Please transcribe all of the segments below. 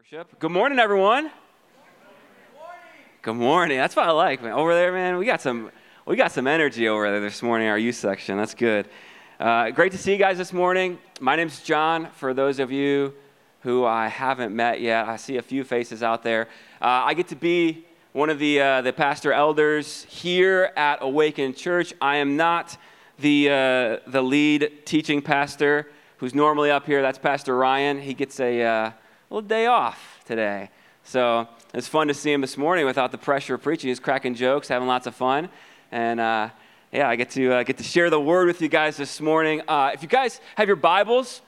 Worship. Good morning, everyone. Good morning. That's what I like, man. Over there, man, we got some we got some energy over there this morning. Our youth section. That's good. Uh, great to see you guys this morning. My name's Jon. For those of you who I haven't met yet, I see a few faces out there. Uh, I get to be one of the uh, the pastor elders here at Awakened Church. I am not the uh, the lead teaching pastor who's normally up here. That's Pastor Ryan. He gets a uh, little day off today. So it's fun to see him this morning without the pressure of preaching. He's cracking jokes, having lots of fun. And uh, yeah, I get to, uh, get to share the word with you guys this morning. Uh, if you guys have your Bibles,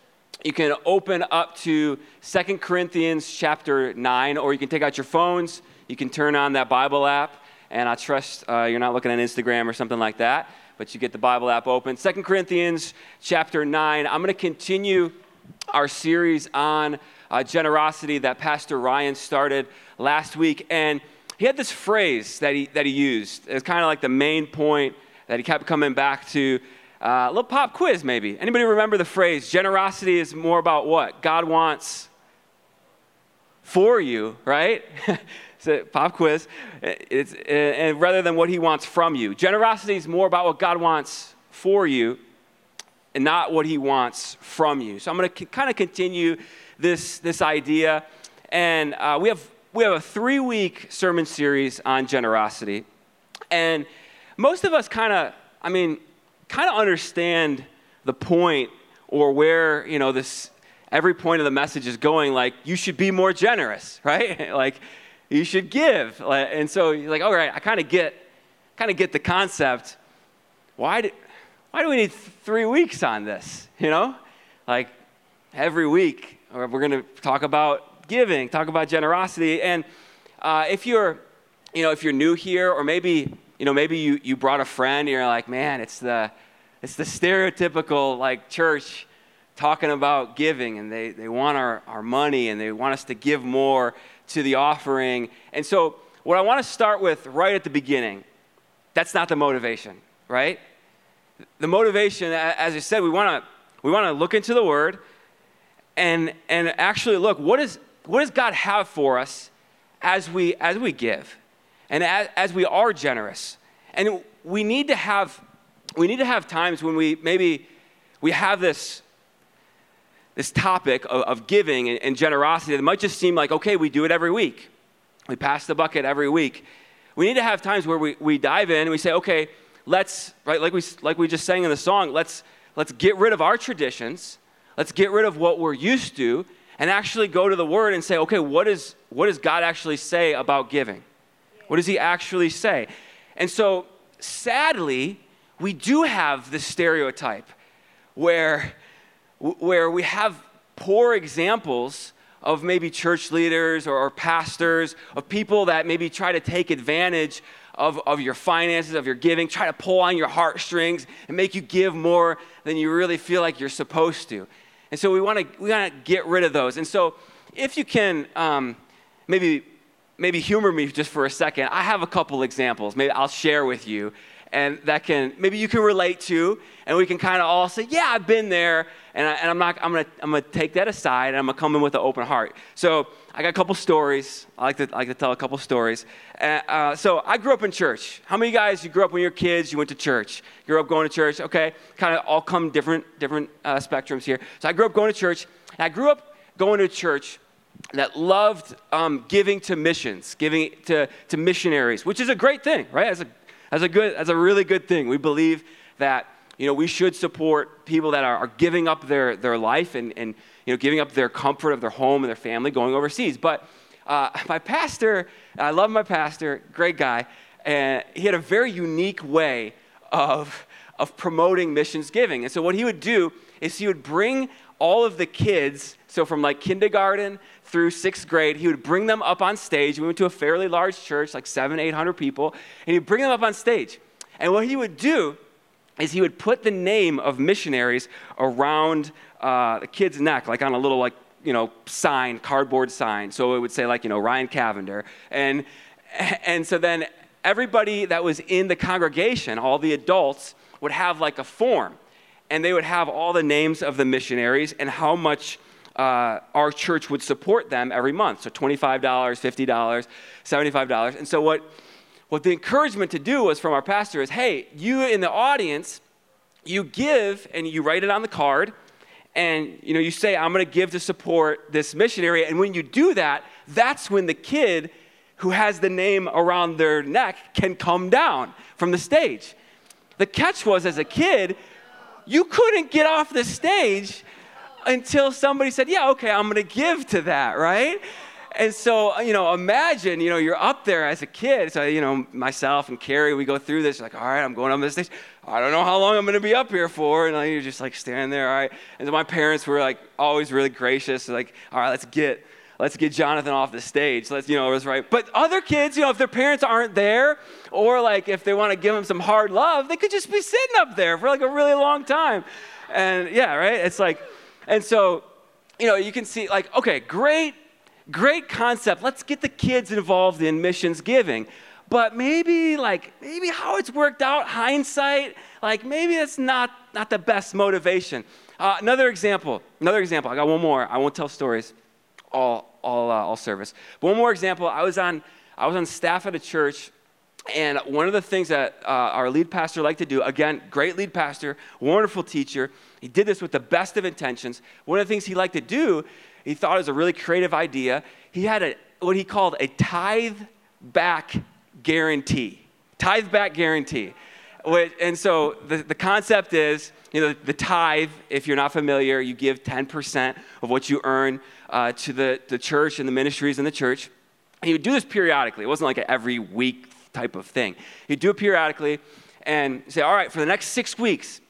you can open up to Second Corinthians chapter 9, or you can take out your phones. You can turn on that Bible app. And I trust uh, you're not looking at Instagram or something like that, but you get the Bible app open. Second Corinthians chapter 9. I'm going to continue our series on uh, generosity that Pastor Ryan started last week. And he had this phrase that he, that he used. It's kind of like the main point that he kept coming back to. Uh, a little pop quiz, maybe. Anybody remember the phrase? Generosity is more about what? God wants for you, right? so pop quiz. It's, and rather than what he wants from you. Generosity is more about what God wants for you and not what he wants from you. So I'm going to c- kind of continue this, this idea. And uh, we, have, we have a three week sermon series on generosity. And most of us kind of, I mean, kind of understand the point or where, you know, this, every point of the message is going like, you should be more generous, right? like, you should give. And so you're like, all right, I kind of get, kind of get the concept. Why do, why do we need three weeks on this? You know, like every week we're going to talk about giving, talk about generosity. And uh, if you're, you know, if you're new here, or maybe, you know, maybe you, you brought a friend, and you're like, man, it's the, it's the stereotypical like church talking about giving, and they, they want our, our money, and they want us to give more to the offering. And so, what I want to start with right at the beginning, that's not the motivation, right? The motivation, as I said, we want to we want to look into the Word and, and actually look what, is, what does God have for us as we, as we give and as, as we are generous. And we need to have we need to have times when we maybe we have this this topic of, of giving and, and, generosity that might just seem like okay we do it every week we pass the bucket every week we need to have times where we, we dive in and we say okay let's right like we like we just sang in the song let's let's get rid of our traditions Let's get rid of what we're used to and actually go to the Word and say, okay, what, is, what does God actually say about giving? What does He actually say? And so, sadly, we do have this stereotype where, where we have poor examples of maybe church leaders or, or, pastors, of people that maybe try to take advantage of, of your finances, of your giving, try to pull on your heartstrings and make you give more than you really feel like you're supposed to. And so we want to we want to get rid of those. And so if you can um, maybe maybe humor me just for a second, I have a couple examples. Maybe I'll share with you, and that can maybe you can relate to, and we can kind of all say, yeah, I've been there, and, I, am not I'm gonna I'm gonna take that aside, and I'm gonna come in with an open heart. So I got a couple stories. I like to I like to tell a couple stories. Uh, uh, so I grew up in church. How many guys you grew up when you were kids? You went to church. You grew up going to church. Okay, kind of all come different different uh, spectrums here. So I grew up going to church. I grew up going to church that loved um, giving to missions, giving to, to missionaries, which is a great thing, right? As a, as a good, as a really good thing. We believe that you know we should support people that are, are giving up their, their life and, and you know, giving up their comfort of their home and their family, going overseas. But uh, my pastor, I love my pastor, great guy, and he had a very unique way of, of promoting missions giving. And so what he would do is he would bring all of the kids, so from like kindergarten through sixth grade, he would bring them up on stage. We went to a fairly large church, like seven, eight hundred people, and he'd bring them up on stage. And what he would do is he would put the name of missionaries around uh, the kid's neck, like on a little like you know sign, cardboard sign. So it would say like you know Ryan Cavender, and and so then everybody that was in the congregation, all the adults, would have like a form, and they would have all the names of the missionaries and how much uh, our church would support them every month. So $25, $50, $75. And so what, what the encouragement to do was from our pastor is, hey, you in the audience, you give and you write it on the card and you know you say i'm going to give to support this missionary and when you do that that's when the kid who has the name around their neck can come down from the stage the catch was as a kid you couldn't get off the stage until somebody said, Yeah, okay, I'm going to give to that, right? And so, you know, imagine, you know, you're up there as a kid. So, you know, myself and Carrie, we go through this, like, all right, I'm going up this stage. I don't know how long I'm going to be up here for. And you're just like standing there, all right. And so my parents were like always really gracious, like, all right, let's get, let's get Jonathan off the stage. Let's, you know, it was right. But other kids, you know, if their parents aren't there, or like if they want to give them some hard love, they could just be sitting up there for like a really long time. And yeah, right? It's like, and so, you know, you can see, like, okay, great, great concept. Let's get the kids involved in missions giving. But maybe, like, maybe how it's worked out, hindsight, like, maybe that's not, not the best motivation. Uh, another example, another example. I got one more. I won't tell stories all, all, uh, all service. But one more example. I was on, I was on staff at a church and one of the things that uh, our lead pastor liked to do, again, great lead pastor, wonderful teacher, he did this with the best of intentions. One of the things he liked to do, he thought it was a really creative idea. He had a, what he called a tithe back guarantee. Tithe back guarantee. And so the, the concept is, you know, the tithe, if you're not familiar, you give 10% of what you earn uh, to the, the church and the ministries in the church. And he would do this periodically. It wasn't like an every week type of thing. He'd do it periodically and say, all right, for the next six weeks,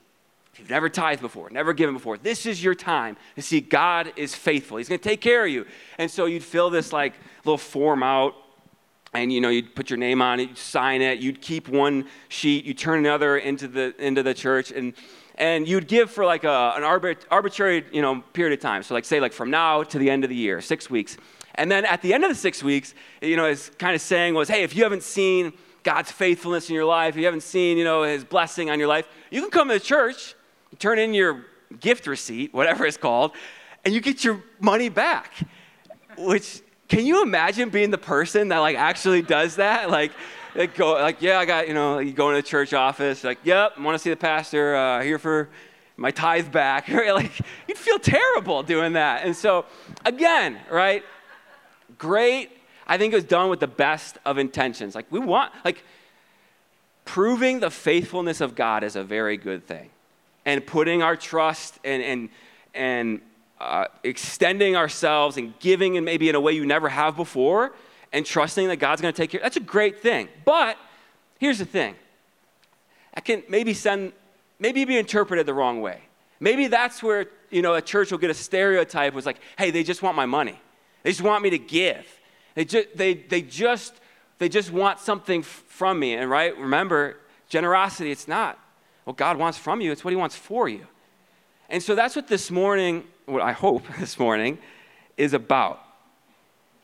if you've never tithed before, never given before, this is your time to see God is faithful. He's going to take care of you. And so you'd fill this like little form out and you know you'd put your name on it you'd sign it you'd keep one sheet you turn another into the into the church and and you'd give for like a, an arbitrary you know period of time so like say like from now to the end of the year six weeks and then at the end of the six weeks, you know, his kind of saying was, hey, if you haven't seen God's faithfulness in your life, if you haven't seen, you know, his blessing on your life, you can come to the church, turn in your gift receipt, whatever it's called, and you get your money back. Which, can you imagine being the person that like actually does that? Like, like go like, yeah, I got, you know, you go into the church office, like, yep, I want to see the pastor, uh, here for my tithe back. like, you'd feel terrible doing that. And so, again, right? great. I think it was done with the best of intentions. Like, we want, like, proving the faithfulness of God is a very good thing. And putting our trust and, and, and uh, extending ourselves and giving and maybe in a way you never have before and trusting that God's going to take care, that's a great thing. But here's the thing. I can maybe send, maybe be interpreted the wrong way. Maybe that's where, you know, a church will get a stereotype was like, hey, they just want my money. They just want me to give. They just, they, they just, they just want something from me. And right, remember, generosity, it's not what God wants from you, it's what He wants for you. And so that's what this morning, what I hope this morning, is about.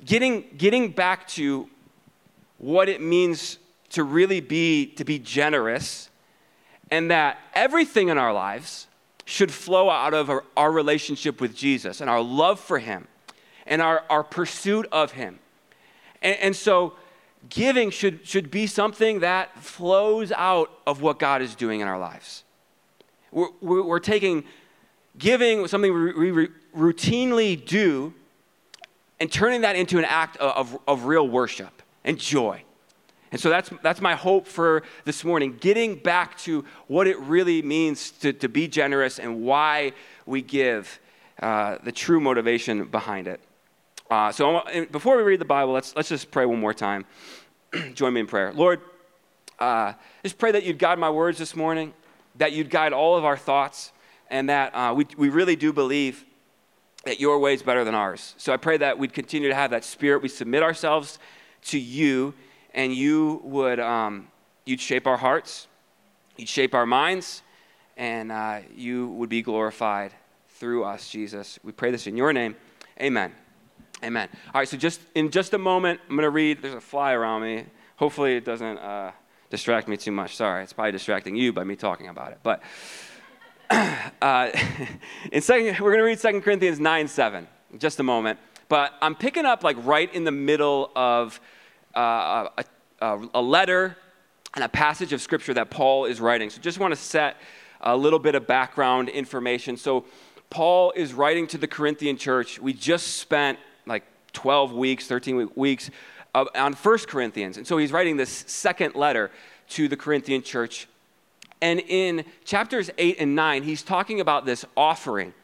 Getting, getting back to what it means to really be, to be generous, and that everything in our lives should flow out of our, our relationship with Jesus and our love for Him and our, our pursuit of Him. And, and so, giving should, should be something that flows out of what God is doing in our lives. We're, we're taking giving, something we, we routinely do, and turning that into an act of, of, of real worship and joy. And so that's, that's my hope for this morning, getting back to what it really means to, to be generous and why we give, uh, the true motivation behind it. Uh, so before we read the Bible, let's, let's just pray one more time. Join me in prayer. Lord, uh, just pray that you'd guide my words this morning, that you'd guide all of our thoughts, and that uh, we, we really do believe that your way is better than ours. So I pray that we'd continue to have that spirit. We submit ourselves to you, and you would um, you'd shape our hearts, you'd shape our minds, and uh, you would be glorified through us, Jesus. We pray this in your name. Amen. Amen. All right, so just in just a moment, I'm going to read. There's a fly around me. Hopefully, it doesn't uh, distract me too much. Sorry, it's probably distracting you by me talking about it. But uh, in second, we're going to read 2 Corinthians 9 7 in just a moment. But I'm picking up like right in the middle of uh, a, a letter and a passage of scripture that Paul is writing. So just want to set a little bit of background information. So Paul is writing to the Corinthian church. We just spent like 12 weeks, 13 weeks on First Corinthians. And so he's writing this second letter to the Corinthian church. And in chapters 8 and 9, he's talking about this offering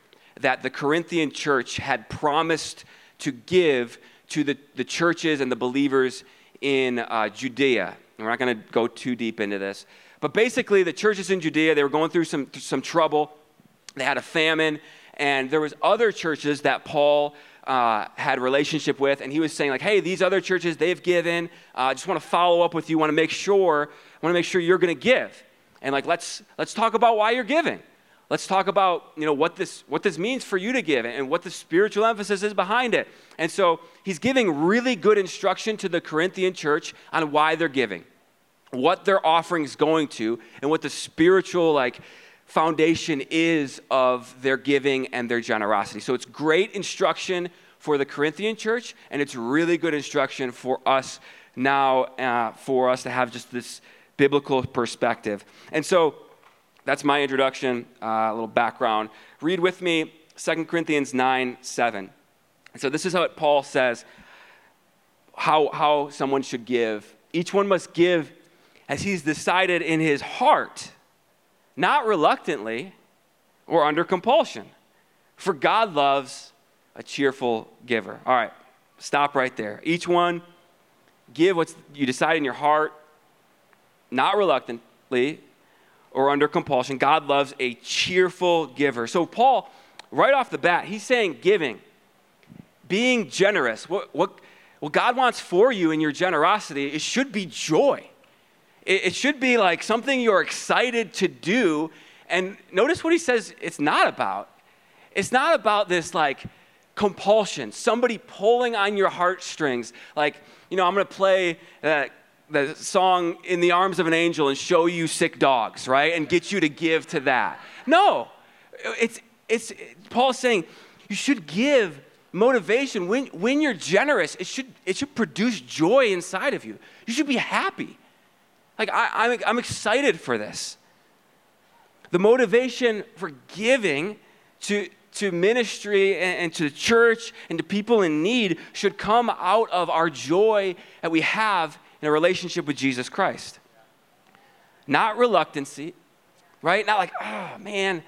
that the Corinthian church had promised to give to the, the churches and the believers in uh, Judea. And we're not going to go too deep into this. But basically, the churches in Judea, they were going through some, some trouble. They had a famine, and there was other churches that Paul uh, had relationship with, and he was saying like, "Hey, these other churches, they've given. Uh, I uh, just want to follow up with you. Want to make sure, want to make sure you're going to give, and like let's let's talk about why you're giving. Let's talk about you know what this what this means for you to give and what the spiritual emphasis is behind it. And so he's giving really good instruction to the Corinthian church on why they're giving, what their offering is going to, and what the spiritual like foundation is of their giving and their generosity. So it's great instruction for the Corinthian church, and it's really good instruction for us now, uh, for us to have just this biblical perspective. And so that's my introduction, uh, a little background. Read with me 2 Corinthians 9 7. And so this is how Paul says how, how someone should give. Each one must give as he's decided in his heart not reluctantly or under compulsion. For God loves a cheerful giver. All right, stop right there. Each one, give what you decide in your heart, not reluctantly or under compulsion. God loves a cheerful giver. So, Paul, right off the bat, he's saying giving, being generous. What, what, what God wants for you in your generosity, it should be joy. It, it should be like something you're excited to do. And notice what he says it's not about. It's not about this like compulsion, somebody pulling on your heartstrings. Like, you know, I'm going to play uh, the song In the Arms of an Angel and show you sick dogs, right? And get you to give to that. No, it's, it's, Paul's saying you should give motivation. When, when you're generous, it should, it should produce joy inside of you. You should be happy. Like, I, I'm, I'm excited for this. The motivation for giving to, to ministry and, and, to the church and to people in need should come out of our joy that we have in a relationship with Jesus Christ. Not reluctancy, right? Not like, oh man,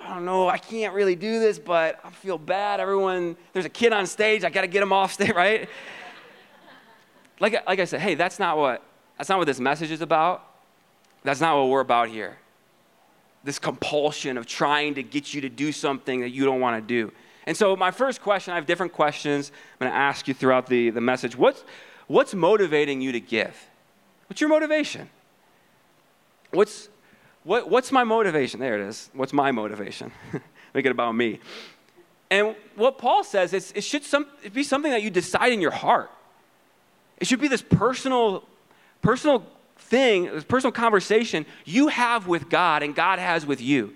I don't know, I can't really do this, but I feel bad. Everyone, there's a kid on stage, I got to get him off stage, right? like, like I said, hey, that's not what that's not what this message is about. That's not what we're about here. This compulsion of trying to get you to do something that you don't want to do. And so, my first question I have different questions I'm going to ask you throughout the, the message. What's, what's motivating you to give? What's your motivation? What's, what, what's my motivation? There it is. What's my motivation? Make it about me. And what Paul says is it should some, it be something that you decide in your heart. It should be this personal personal thing, this personal conversation you have with God and God has with you.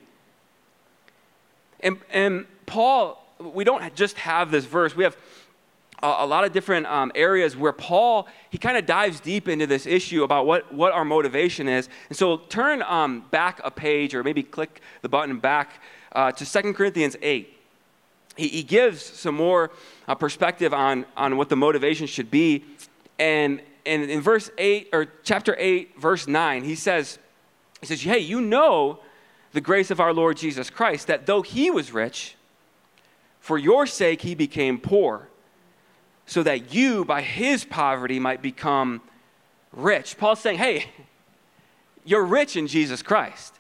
And, and Paul, we don't just have this verse, we have a, a lot of different um, areas where Paul, he kind of dives deep into this issue about what, what our motivation is. And so turn um, back a page or maybe click the button back uh, to 2 Corinthians 8. He, he gives some more uh, perspective on, on what the motivation should be. And and in verse 8 or chapter 8 verse 9 he says he says hey you know the grace of our lord jesus christ that though he was rich for your sake he became poor so that you by his poverty might become rich paul's saying hey you're rich in jesus christ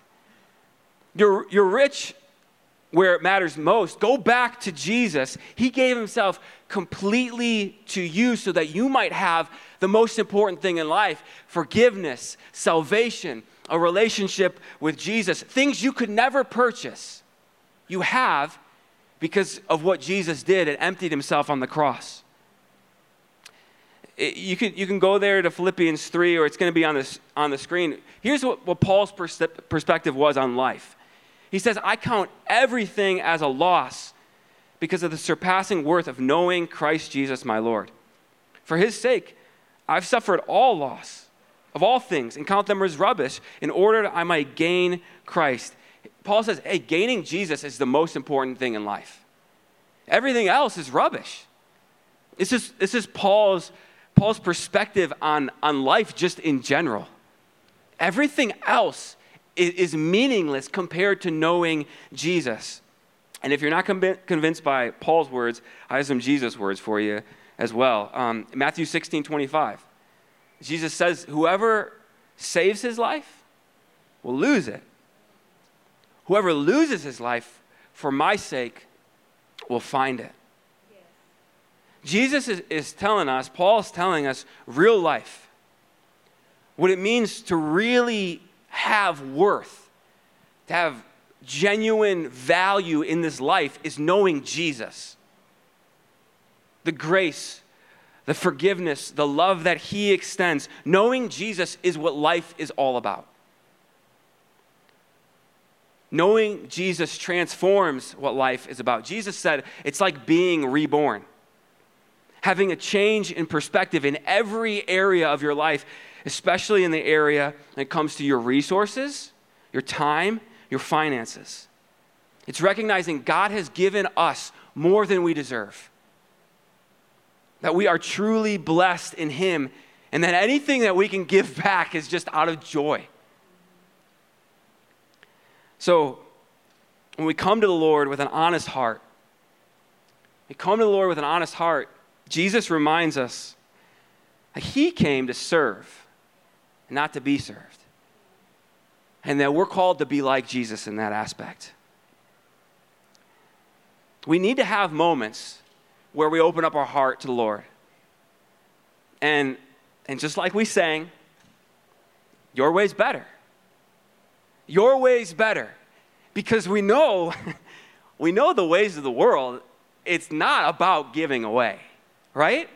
you're, you're rich where it matters most. Go back to Jesus. He gave himself completely to you so that you might have the most important thing in life forgiveness, salvation, a relationship with Jesus, things you could never purchase. You have because of what Jesus did and emptied himself on the cross. You, can, you can go there to Philippians 3, or it's going to be on, this, on the screen. Here's what, what Paul's pers- perspective was on life He says, I count everything as a loss because of the surpassing worth of knowing Christ Jesus my Lord. For his sake, I've suffered all loss of all things and count them as rubbish in order that I might gain Christ. Paul says, hey, gaining Jesus is the most important thing in life. Everything else is rubbish. This is, this is Paul's, Paul's perspective on, on life just in general. Everything else is, is meaningless compared to knowing Jesus. And if you're not convinced by Paul's words, I have some Jesus words for you as well. Um, Matthew 16 25. Jesus says, Whoever saves his life will lose it. Whoever loses his life for my sake will find it. Jesus is, is telling us, Paul's telling us, real life. What it means to really have worth, to have genuine value in this life is knowing Jesus. The grace, the forgiveness, the love that He extends. Knowing Jesus is what life is all about. Knowing Jesus transforms what life is about. Jesus said it's like being reborn. Having a change in perspective in every area of your life, especially in the area that comes to your resources, your time, your finances. It's recognizing God has given us more than we deserve. That we are truly blessed in Him, and that anything that we can give back is just out of joy. So, when we come to the Lord with an honest heart, we come to the Lord with an honest heart, Jesus reminds us that He came to serve and not to be served and that we're called to be like Jesus in that aspect. We need to have moments where we open up our heart to the Lord. And, and just like we sang, your way's better. Your way's better. Because we know, we know the ways of the world, it's not about giving away, right?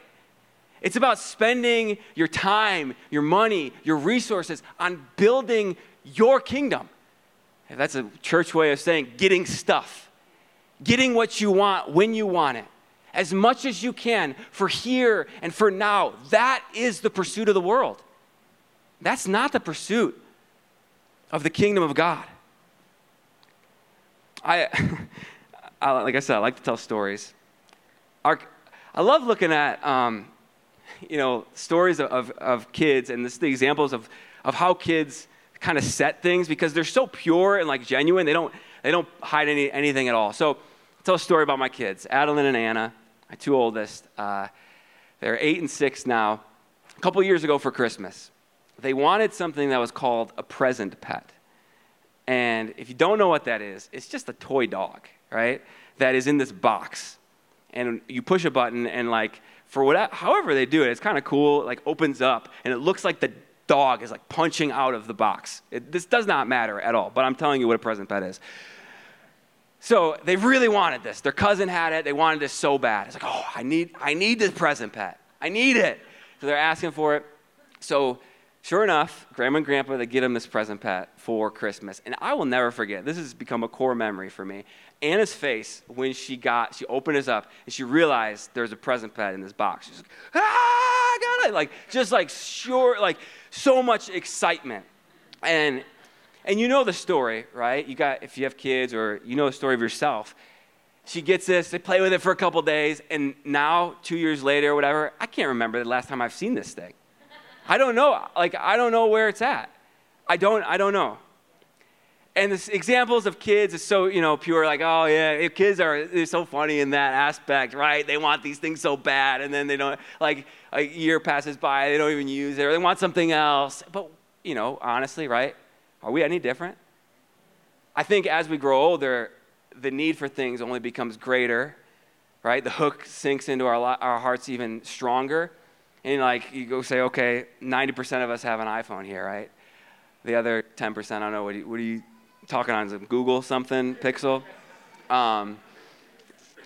It's about spending your time, your money, your resources on building your kingdom. That's a church way of saying getting stuff, getting what you want when you want it, as much as you can for here and for now. That is the pursuit of the world. That's not the pursuit of the kingdom of God. I, I like I said, I like to tell stories. Our, I love looking at, um, you know, stories of, of, of kids and this, the examples of, of how kids kind of set things because they're so pure and like genuine. They don't, they don't hide any, anything at all. So I'll tell a story about my kids, Adeline and Anna, my two oldest. Uh, they're eight and six now. A couple years ago for Christmas, they wanted something that was called a present pet. And if you don't know what that is, it's just a toy dog, right? That is in this box. And you push a button and like for whatever however they do it, it's kind of cool, it like opens up and it looks like the dog is like punching out of the box. It, this does not matter at all, but I'm telling you what a present pet is. So they really wanted this. Their cousin had it. They wanted this so bad. It's like, oh, I need, I need this present pet. I need it. So they're asking for it. So sure enough, grandma and grandpa, they get them this present pet for Christmas. And I will never forget, this has become a core memory for me. Anna's face when she got, she opened this up and she realized there's a present pet in this box. She's like, ah, I got it. Like, just like sure, like so much excitement. And, and you know the story, right? You got, if you have kids or you know the story of yourself. She gets this, they play with it for a couple days, and now, two years later or whatever, I can't remember the last time I've seen this thing. I don't know. Like, I don't know where it's at. I don't, I don't know. And the examples of kids is so, you know, pure, like, oh yeah, kids are they're so funny in that aspect, right? They want these things so bad, and then they don't like a year passes by, they don't even use it, or they want something else. But, you know, honestly, right? Are we any different? I think as we grow older, the need for things only becomes greater, right? The hook sinks into our, our hearts even stronger. And like you go say, okay, 90% of us have an iPhone here, right? The other 10%, I don't know, what, you, what are you talking on? Google something, Pixel? Um,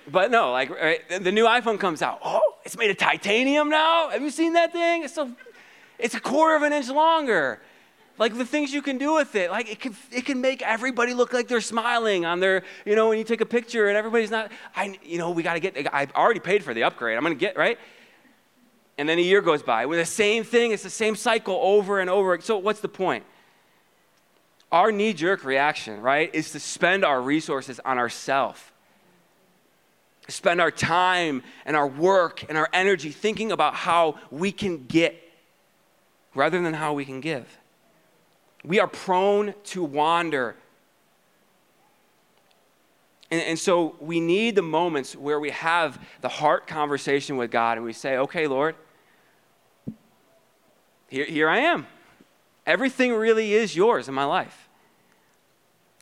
but no, like right, the new iPhone comes out. Oh, it's made of titanium now. Have you seen that thing? It's so, it's a quarter of an inch longer. Like the things you can do with it. Like it can it can make everybody look like they're smiling on their you know when you take a picture and everybody's not i you know we got to get i've already paid for the upgrade. I'm to get right? And then a year goes by with the same thing. It's the same cycle over and over. So what's the point? Our knee-jerk reaction right is to spend our resources on ourselves spend our time and our work and our energy thinking about how we can get rather than how we can give we are prone to wander. And, and, so we need the moments where we have the heart conversation with God and we say, okay, Lord, here, here I am. Everything really is yours in my life.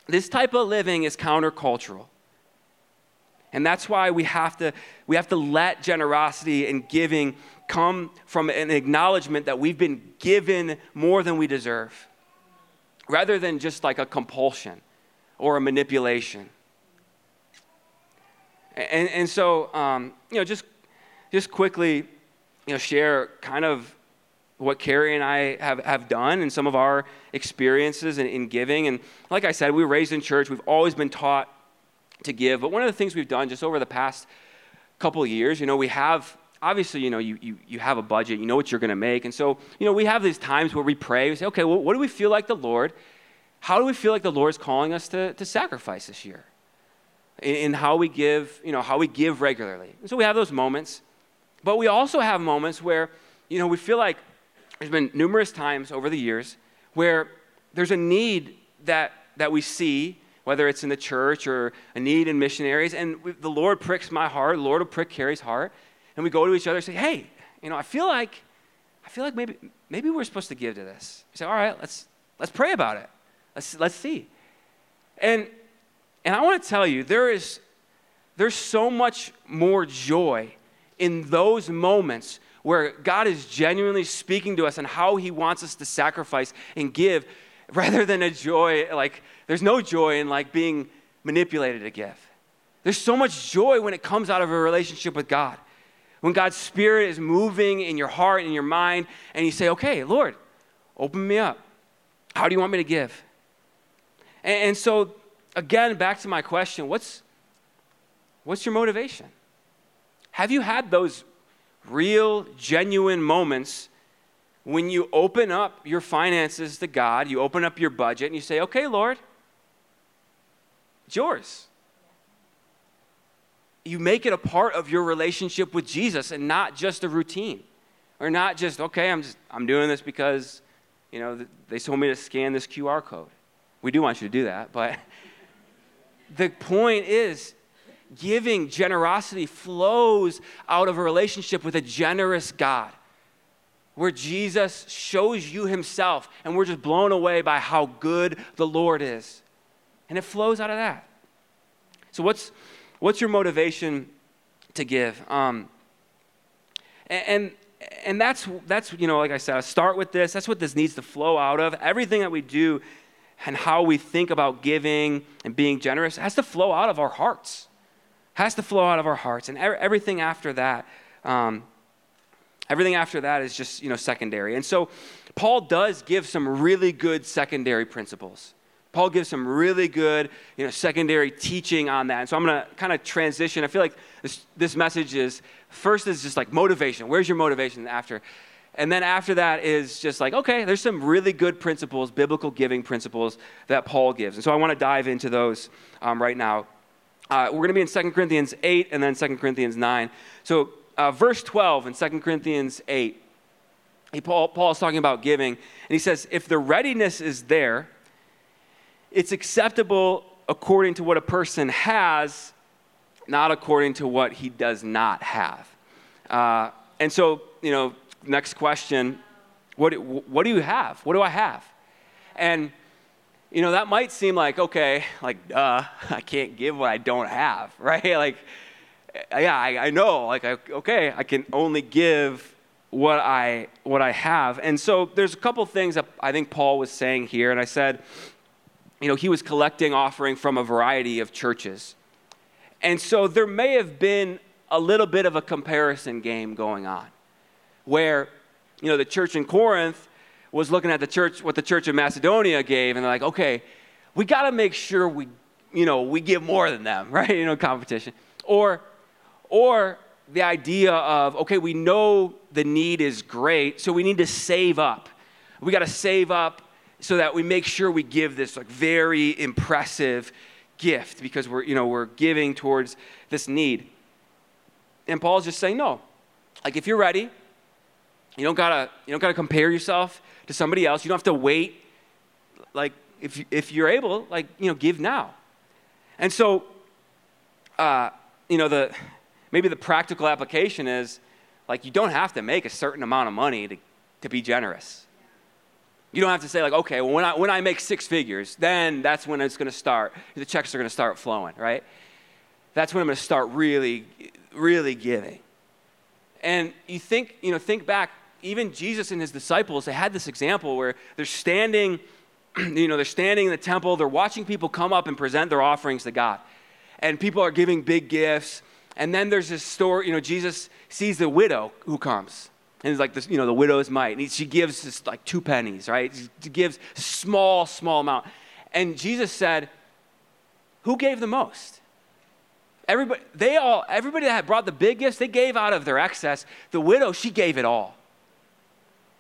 This type of living is countercultural. And that's why we have to, we have to let generosity and giving come from an acknowledgement that we've been given more than we deserve rather than just like a compulsion or a manipulation. And, and so, um, you know, just, just quickly, you know, share kind of what Carrie and I have, have done and some of our experiences in, in giving. And like I said, we were raised in church. We've always been taught to give. But one of the things we've done just over the past couple years, you know, we have obviously, you know, you, you, you have a budget, you know what you're going to make. And so, you know, we have these times where we pray, we say, okay, well, what do we feel like the Lord? How do we feel like the Lord is calling us to, to sacrifice this year? In, in how we give, you know, how we give regularly. And so we have those moments. But we also have moments where, you know, we feel like there's been numerous times over the years where there's a need that, that we see whether it's in the church or a need in missionaries. And we, the Lord pricks my heart, the Lord will prick Carrie's heart and we go to each other and say, hey, you know, I feel like, I feel like maybe, maybe we're supposed to give to this. You say, all right, let's, let's pray about it. Let's, let's see. And, and I want to tell you, there is, there's so much more joy in those moments where God is genuinely speaking to us and how he wants us to sacrifice and give rather than a joy like there's no joy in like being manipulated to give there's so much joy when it comes out of a relationship with god when God's Spirit is moving in your heart and your mind, and you say, okay, Lord, open me up. How do you want me to give? And, and so, again, back to my question what's, what's your motivation? Have you had those real, genuine moments when you open up your finances to God, you open up your budget, and you say, okay, Lord, it's yours you make it a part of your relationship with Jesus and not just a routine. Or not just, okay, I'm, just, I'm doing this because, you know, they told me to scan this QR code. We do want you to do that, but the point is giving, generosity flows out of a relationship with a generous God where Jesus shows you himself and we're just blown away by how good the Lord is. And it flows out of that. So, what's, What's your motivation to give? Um, and and that's that's you know like I said, I start with this. That's what this needs to flow out of. Everything that we do and how we think about giving and being generous has to flow out of our hearts. Has to flow out of our hearts, and everything after that. Um, everything after that is just you know secondary and so paul does give some really good secondary principles Paul gives some really good, you know, secondary teaching on that. And so I'm going to kind of transition. I feel like this, this message is first is just like motivation. Where's your motivation after? And then after that is just like, okay, there's some really good principles, biblical giving principles that Paul gives. And so I want to dive into those um, right now. Uh, we're going to be in 2 Corinthians 8 and then 2 Corinthians 9. So, uh, verse 12 in 2 Corinthians 8, he, Paul, Paul is talking about giving. And he says, if the readiness is there, it's acceptable according to what a person has, not according to what he does not have. Uh, and so, you know, next question what, what do you have? What do I have? And, you know, that might seem like, okay, like, duh, I can't give what I don't have, right? Like, yeah, I, I know, like, I, okay, I can only give what I, what I have. And so there's a couple things that I think Paul was saying here. And I said, you know, he was collecting offering from a variety of churches. And so there may have been a little bit of a comparison game going on where, you know, the church in Corinth was looking at the church, what the church in Macedonia gave, and they're like, okay, we got to make sure we, you know, we give more than them, right? You know, competition. Or, or the idea of, okay, we know the need is great, so we need to save up. We got to save up so that we make sure we give this like very impressive gift because we're, you know, we're giving towards this need. And Paul's just saying, no. Like if you're ready, you don't gotta, you don't gotta compare yourself to somebody else. You don't have to wait. Like, if, if you're able, like, you know, give now. And so, uh, you know, the, maybe the practical application is like, you don't have to make a certain amount of money to, to be generous. You don't have to say, like, okay, well, when I, when I make six figures, then that's when it's going to start. The checks are going to start flowing, right? That's when I'm going to start really, really giving. And you think, you know, think back even Jesus and his disciples, they had this example where they're standing, you know, they're standing in the temple, they're watching people come up and present their offerings to God. And people are giving big gifts. And then there's this story, you know, Jesus sees the widow who comes. And it's like this, you know, the widow's mite. And she gives just like two pennies, right? She gives small, small amount. And Jesus said, Who gave the most? Everybody, they all, everybody that had brought the big gifts, they gave out of their excess. The widow, she gave it all.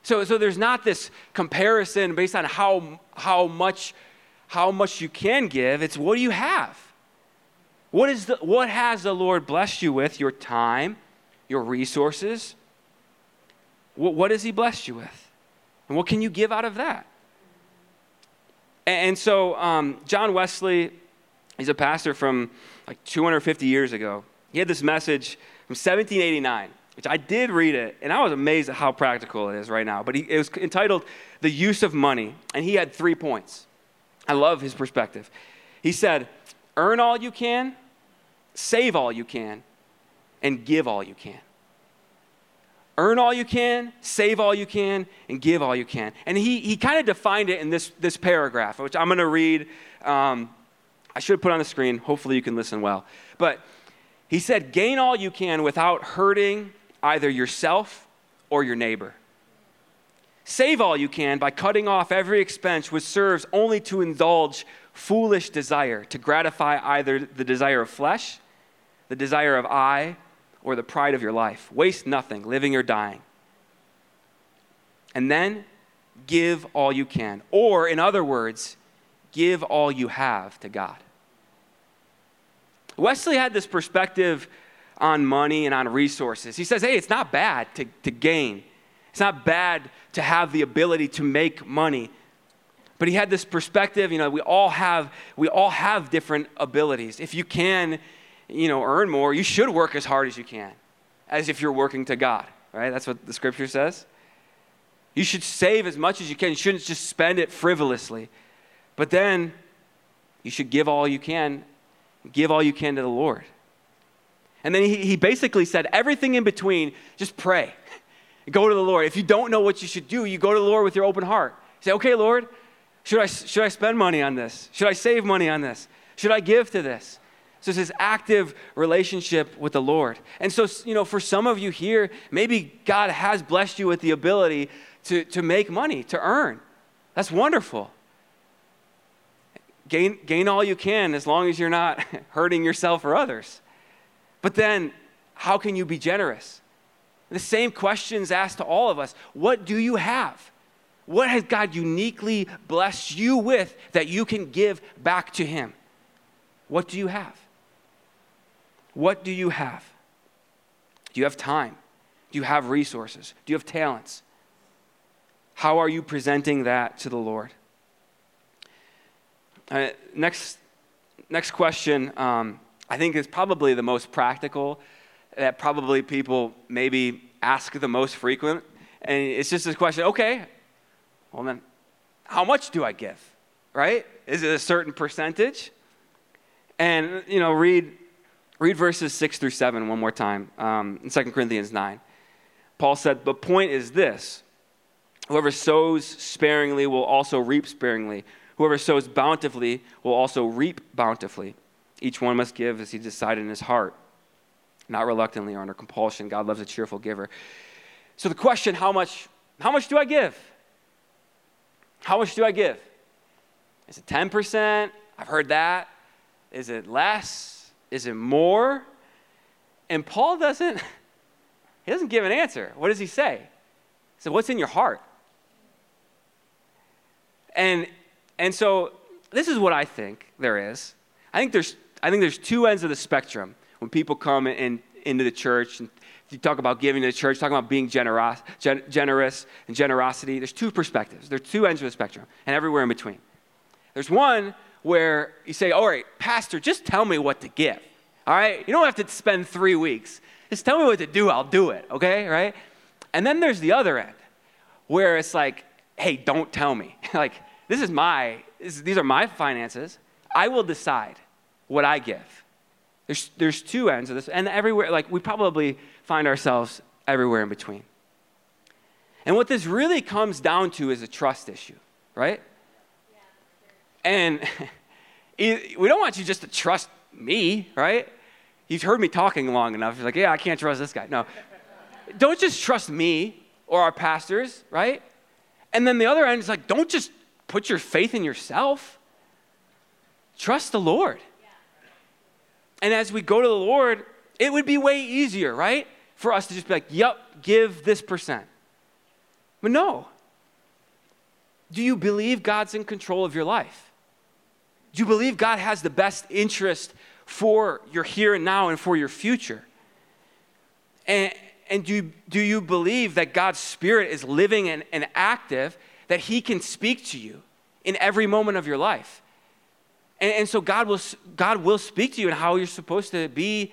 So, so there's not this comparison based on how, how, much, how much you can give. It's what do you have? What, is the, what has the Lord blessed you with? Your time, your resources? What, what has He blessed you with? And what can you give out of that? And, and so, um, John Wesley, he's a pastor from like 250 years ago. He had this message from 1789 which I did read it, and I was amazed at how practical it is right now. But he, it was entitled The Use of Money, and he had three points. I love his perspective. He said, Earn all you can, save all you can, and give all you can. Earn all you can, save all you can, and give all you can. And he, he kind of defined it in this, this paragraph, which I'm going to read. Um, I should put on the screen. Hopefully, you can listen well. But he said, Gain all you can without hurting either yourself or your neighbor. Save all you can by cutting off every expense which serves only to indulge foolish desire, to gratify either the desire of flesh, the desire of eye, or the pride of your life. Waste nothing, living or dying. And then give all you can. Or, in other words, give all you have to God. Wesley had this perspective on money and on resources. He says, hey, it's not bad to, to gain, it's not bad to have the ability to make money. But he had this perspective, you know, we all have we all have different abilities. If you can, you know, earn more, you should work as hard as you can, as if you're working to God, right? That's what the scripture says. You should save as much as you can. You shouldn't just spend it frivolously. But then you should give all you can, give all you can to the Lord. And then he, he basically said, everything in between, just pray. Go to the Lord. If you don't know what you should do, you go to the Lord with your open heart. Say, okay, Lord, should I, should I spend money on this? Should I save money on this? Should I give to this? So it's this active relationship with the Lord. And so, you know, for some of you here, maybe God has blessed you with the ability to, to make money, to earn. That's wonderful. Gain, gain all you can as long as you're not hurting yourself or others. But then, how can you be generous? The same questions asked to all of us What do you have? What has God uniquely blessed you with that you can give back to Him? What do you have? What do you have? Do you have time? Do you have resources? Do you have talents? How are you presenting that to the Lord? Uh, next, next question um, I think is probably the most practical that probably people maybe ask the most frequent. And it's just this question okay, well then, how much do I give? Right? Is it a certain percentage? And, you know, read, read verses 6 through 7 one more time um, in 2 Corinthians 9. Paul said, The point is this whoever sows sparingly will also reap sparingly, whoever sows bountifully will also reap bountifully. Each one must give as he decided in his heart, not reluctantly or under compulsion. God loves a cheerful giver. So the question, how much, how much do I give? How much do I give? Is it 10%? I've heard that. Is it less? Is it more? And Paul doesn't, he doesn't give an answer. What does he say? He said, What's in your heart? And, and so this is what I think there is. I think there's, I think there's two ends of the spectrum when people come in, into the church and you talk about giving to the church, talking about being generous, gen, generous and generosity. There's two perspectives. There's two ends of the spectrum and everywhere in between. There's one where you say, all right, pastor, just tell me what to give. All right? You don't have to spend three weeks. Just tell me what to do, I'll do it, okay? Right? And then there's the other end where it's like, hey, don't tell me. like, this is my, this, these are my finances. I will decide what I give. There's, there's two ends of this, and everywhere, like, we probably find ourselves everywhere in between. And what this really comes down to is a trust issue, right? And we don't want you just to trust me, right? You've heard me talking long enough. You're like, yeah, I can't trust this guy. No. don't just trust me or our pastors, right? And then the other end is like, don't just put your faith in yourself. Trust the Lord. And as we go to the Lord, it would be way easier, right? For us to just be like, yep, give this percent. But no. Do you believe God's in control of your life? Do you believe God has the best interest for your here and now and for your future? And, and do, do you believe that God's Spirit is living and, and active, that He can speak to you in every moment of your life? And, and so God will, God will speak to you and how you're supposed to be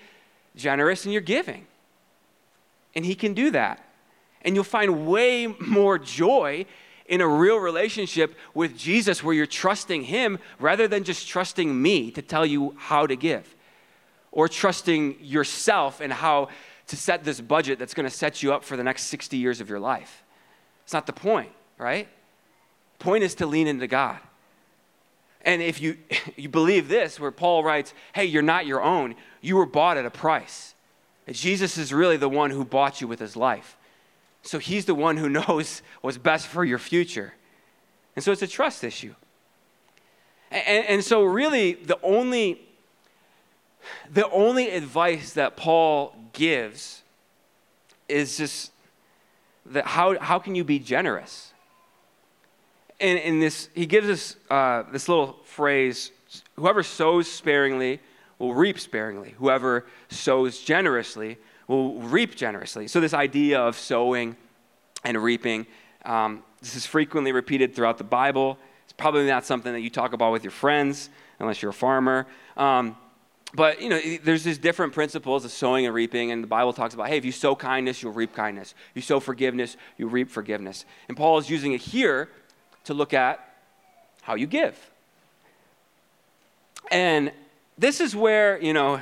generous in your giving. And He can do that. And you'll find way more joy in a real relationship with Jesus where you're trusting Him rather than just trusting me to tell you how to give or trusting yourself and how to set this budget that's going to set you up for the next 60 years of your life. It's not the point, right? Point is to lean into God. And if you, you believe this, where Paul writes, hey, you're not your own, you were bought at a price. Jesus is really the one who bought you with his life. So he's the one who knows what's best for your future. And so it's a trust issue. And, and so, really, the only, the only advice that Paul gives is just that how, how can you be generous? And in this, he gives us uh, this little phrase whoever sows sparingly will reap sparingly, whoever sows generously will reap generously. So, this idea of sowing and reaping, um, this is frequently repeated throughout the Bible. It's probably not something that you talk about with your friends, unless you're a farmer. Um, but you know, there's these different principles of sowing and reaping, and the Bible talks about, hey, if you sow kindness, you'll reap kindness. You sow forgiveness, you reap forgiveness. And Paul is using it here to look at how you give. And this is where, you know,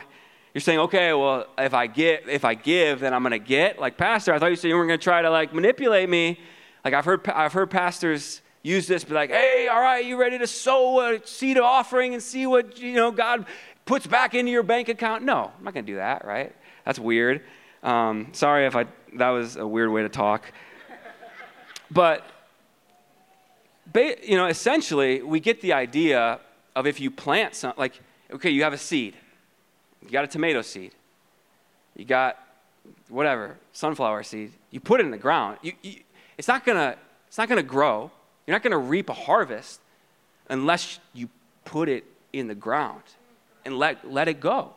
you're saying, okay, well, if I get, if I give, then I'm to get. Like, pastor, I thought you said you weren't to try to like manipulate me. Like, I've heard, I've heard pastors use this, be like, hey, all right, you ready to sow a seed of offering and see what you know God puts back into your bank account? No, I'm not to do that, right? That's weird. Um, sorry if I that was a weird way to talk, but you know, essentially, we get the idea of if you plant something, like, okay, you have a seed you got a tomato seed. You got whatever, sunflower seed. You put it in the ground. You, you, it's not gonna, it's not gonna grow. You're not gonna reap a harvest unless you put it in the ground and let, let it go.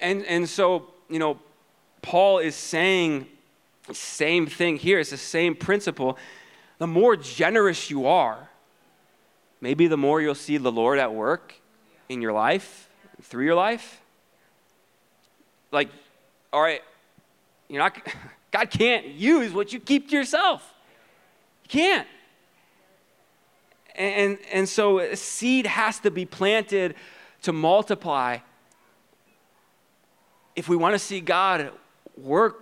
And, and so, you know, Paul is saying the same thing here. It's the same principle. The more generous you are, maybe the more you'll see the Lord at work in your life through your life? Like, all right, you're not, God can't use what you keep to yourself. You can't. And, and so a seed has to be planted to multiply. If we want to see God work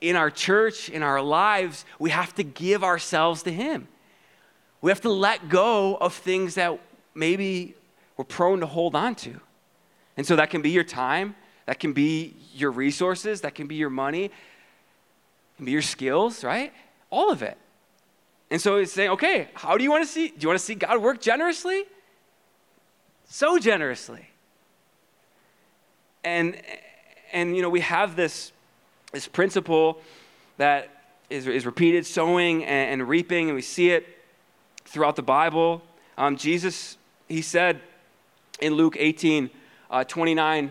in our church, in our lives, we have to give ourselves to Him. We have to let go of things that maybe we're prone to hold on to. And so that can be your time, that can be your resources, that can be your money, can be your skills, right? All of it. And so he's saying, okay, how do you want to see? Do you want to see God work generously? So generously. And and you know, we have this this principle that is, is repeated, sowing and, and reaping, and we see it throughout the Bible. Um, Jesus, he said in Luke 18, uh, 29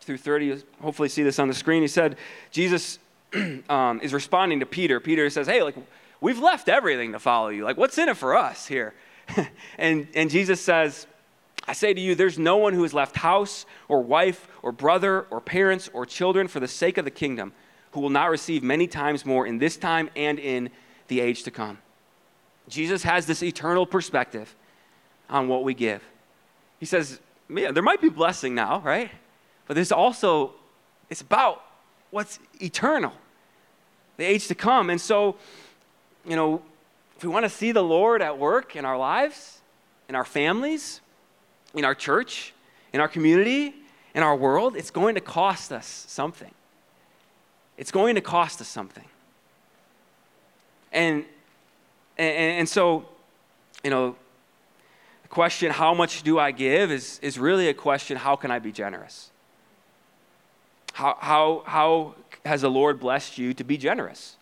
through 30, hopefully see this on the screen. He said, Jesus um, is responding to Peter. Peter says, Hey, like, we've left everything to follow you. Like, what's in it for us here? and, and Jesus says, I say to you, there's no one who has left house or wife or brother or parents or children for the sake of the kingdom who will not receive many times more in this time and in the age to come. Jesus has this eternal perspective on what we give. He says, man, there might be blessing now, right? But there's also, it's about what's eternal, the age to come. And so, you know, if we want to see the Lord at work in our lives, in our families, in our church, in our community, in our world, it's going to cost us something. It's going to cost us something. And, and, and so, you know, question, how much do I give, is, is really a question, how can I be generous? How, how, how has the Lord blessed you to be generous?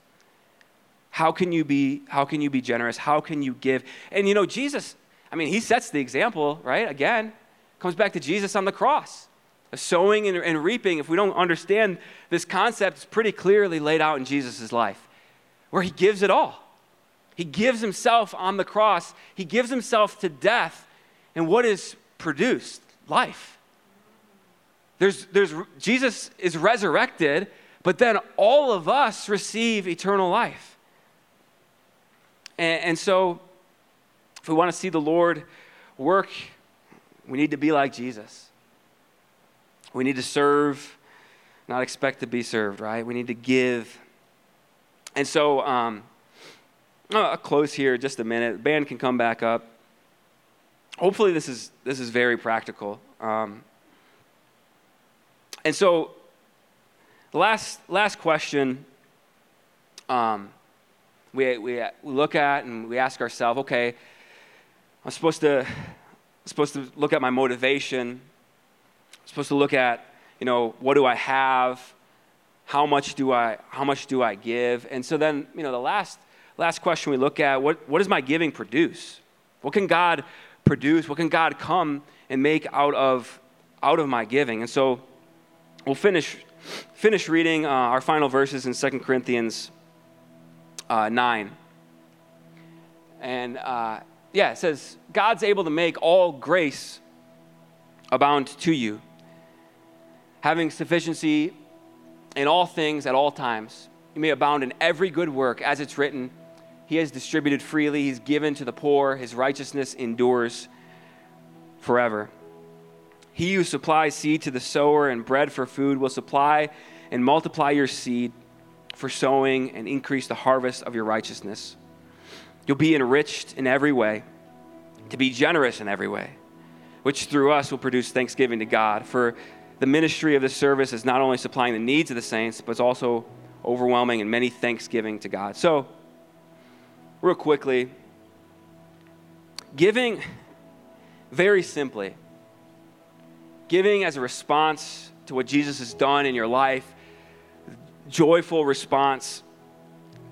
How can you be, how can you be generous? How can you give? And you know, Jesus, I mean, he sets the example, right? Again, comes back to Jesus on the cross sowing and, and reaping, if we don't understand this concept, it's pretty clearly laid out in Jesus' life, where he gives it all. He gives himself on the cross, he gives himself to death, and what is produced? Life. There's, there's, Jesus is resurrected, but then all of us receive eternal life. And, and so, if we want to see the Lord work, we need to be like Jesus. We need to serve, not expect to be served, right? We need to give. And so, um, I'll close here just a minute. The band can come back up. Hopefully, this is, this is very practical. Um, and so, last, last question um, we, we, we look at and we ask ourselves okay, I'm supposed to, I'm supposed to look at my motivation I'm supposed to look at, you know, what do I have? How much do I, how much do I give? And so then, you know, the last, last question we look at, what, what does my giving produce? What can God produce? What can God come and make out of, out of my giving? And so we'll finish, finish reading uh, our final verses in 2 Corinthians uh, 9. And uh, yeah, it says, God's able to make all grace abound to you having sufficiency in all things at all times. You may abound in every good work, as it's written. He has distributed freely, He's given to the poor, His righteousness endures forever. He who supplies seed to the sower and bread for food will supply and multiply your seed for sowing and increase the harvest of your righteousness. You'll be enriched in every way, to be generous in every way, which through us will produce thanksgiving to God. For the ministry of this service is not only supplying the needs of the saints, but it's also overwhelming and many thanksgiving to God. So, real quickly, giving, very simply, giving as a response to what Jesus has done in your life, joyful response,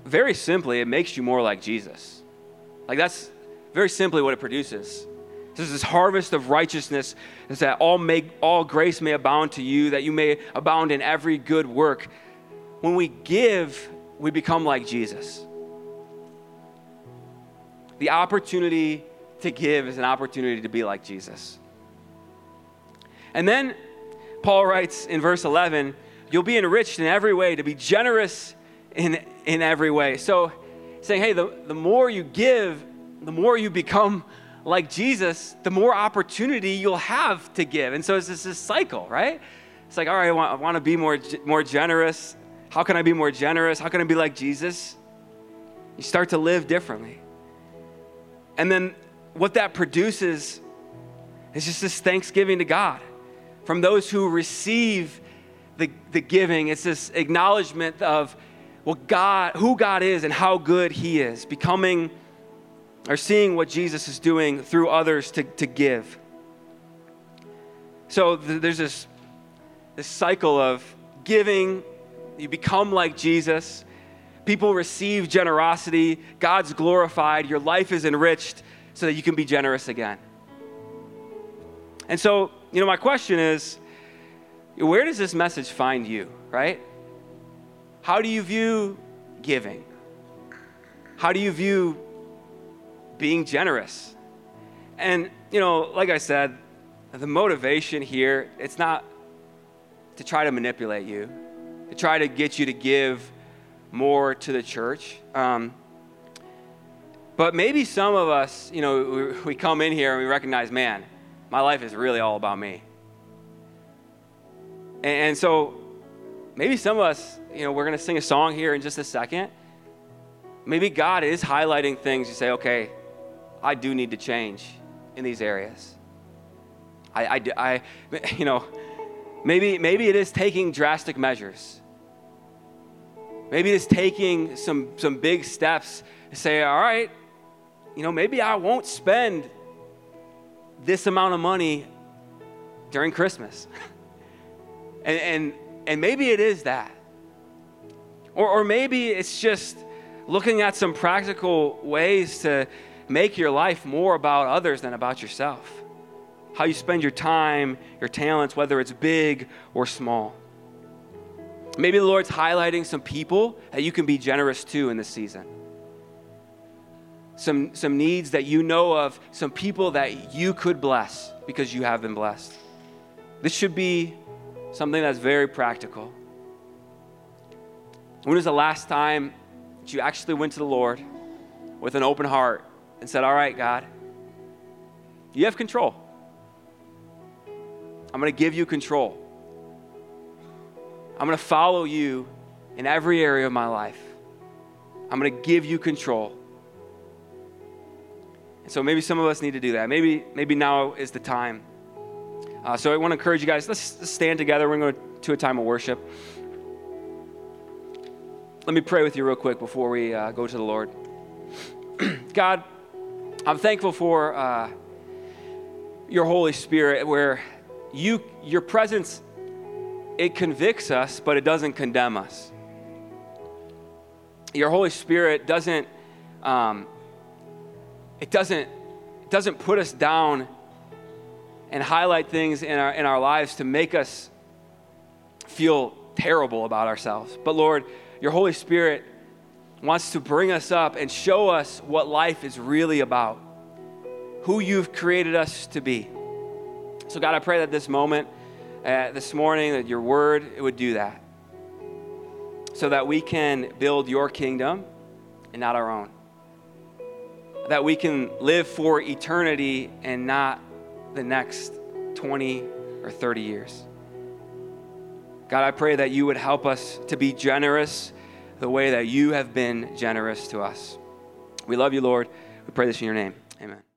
very simply, it makes you more like Jesus. Like, that's very simply what it produces. There's this harvest of righteousness is that all, make, all grace may abound to you, that you may abound in every good work. When we give, we become like Jesus. The opportunity to give is an opportunity to be like Jesus. And then Paul writes in verse 11, you'll be enriched in every way, to be generous in, in every way. So, saying, hey, the, the more you give, the more you become like Jesus, the more opportunity you'll have to give. And so it's just this cycle, right? It's like, all right, I want, I want to be more, more generous. How can I be more generous? How can I be like Jesus? You start to live differently. And then what that produces is just this thanksgiving to God from those who receive the, the giving. It's this acknowledgement of what God, who God is and how good He is, becoming or seeing what Jesus is doing through others to, to give. So th- there's this, this cycle of giving, you become like Jesus, people receive generosity, God's glorified, your life is enriched so that you can be generous again. And so, you know, my question is where does this message find you, right? How do you view giving? How do you view being generous? And, you know, like I said, the motivation here, it's not to try to manipulate you, to try to get you to give more to the church. Um, but maybe some of us, you know, we, we come in here and we recognize, man, my life is really all about me. And, and so maybe some of us, you know, we're going to sing a song here in just a second. Maybe God is highlighting things you say, okay, I do need to change in these areas. I, I, I you know, maybe, maybe it is taking drastic measures. Maybe it's taking some, some big steps to say, all right, you know, maybe I won't spend this amount of money during Christmas. and, and, and maybe it is that. Or, or maybe it's just looking at some practical ways to make your life more about others than about yourself. How you spend your time, your talents, whether it's big or small. Maybe the Lord's highlighting some people that you can be generous to in this season some, some needs that you know of, some people that you could bless because you have been blessed. This should be something that's very practical. When was the last time that you actually went to the Lord with an open heart and said, All right, God, you have control. I'm going to give you control. I'm going to follow you in every area of my life. I'm going to give you control. And so maybe some of us need to do that. Maybe, maybe now is the time. Uh, so I want to encourage you guys, let's, let's stand together. We're going to go to a time of worship. Let me pray with you real quick before we uh, go to the Lord. God, I'm thankful for uh, your Holy Spirit, where you, your presence, it convicts us, but it doesn't condemn us. Your Holy Spirit doesn't um, it doesn't, it doesn't put us down and highlight things in our, in our lives to make us feel terrible about ourselves. But Lord, your Holy Spirit wants to bring us up and show us what life is really about, who you've created us to be. So, God, I pray that this moment, uh, this morning, that your word it would do that so that we can build your kingdom and not our own that we can live for eternity and not the next 20 or 30 years. God, I pray that you would help us to be generous the way that you have been generous to us. We love you, Lord. We pray this in your name. Amen.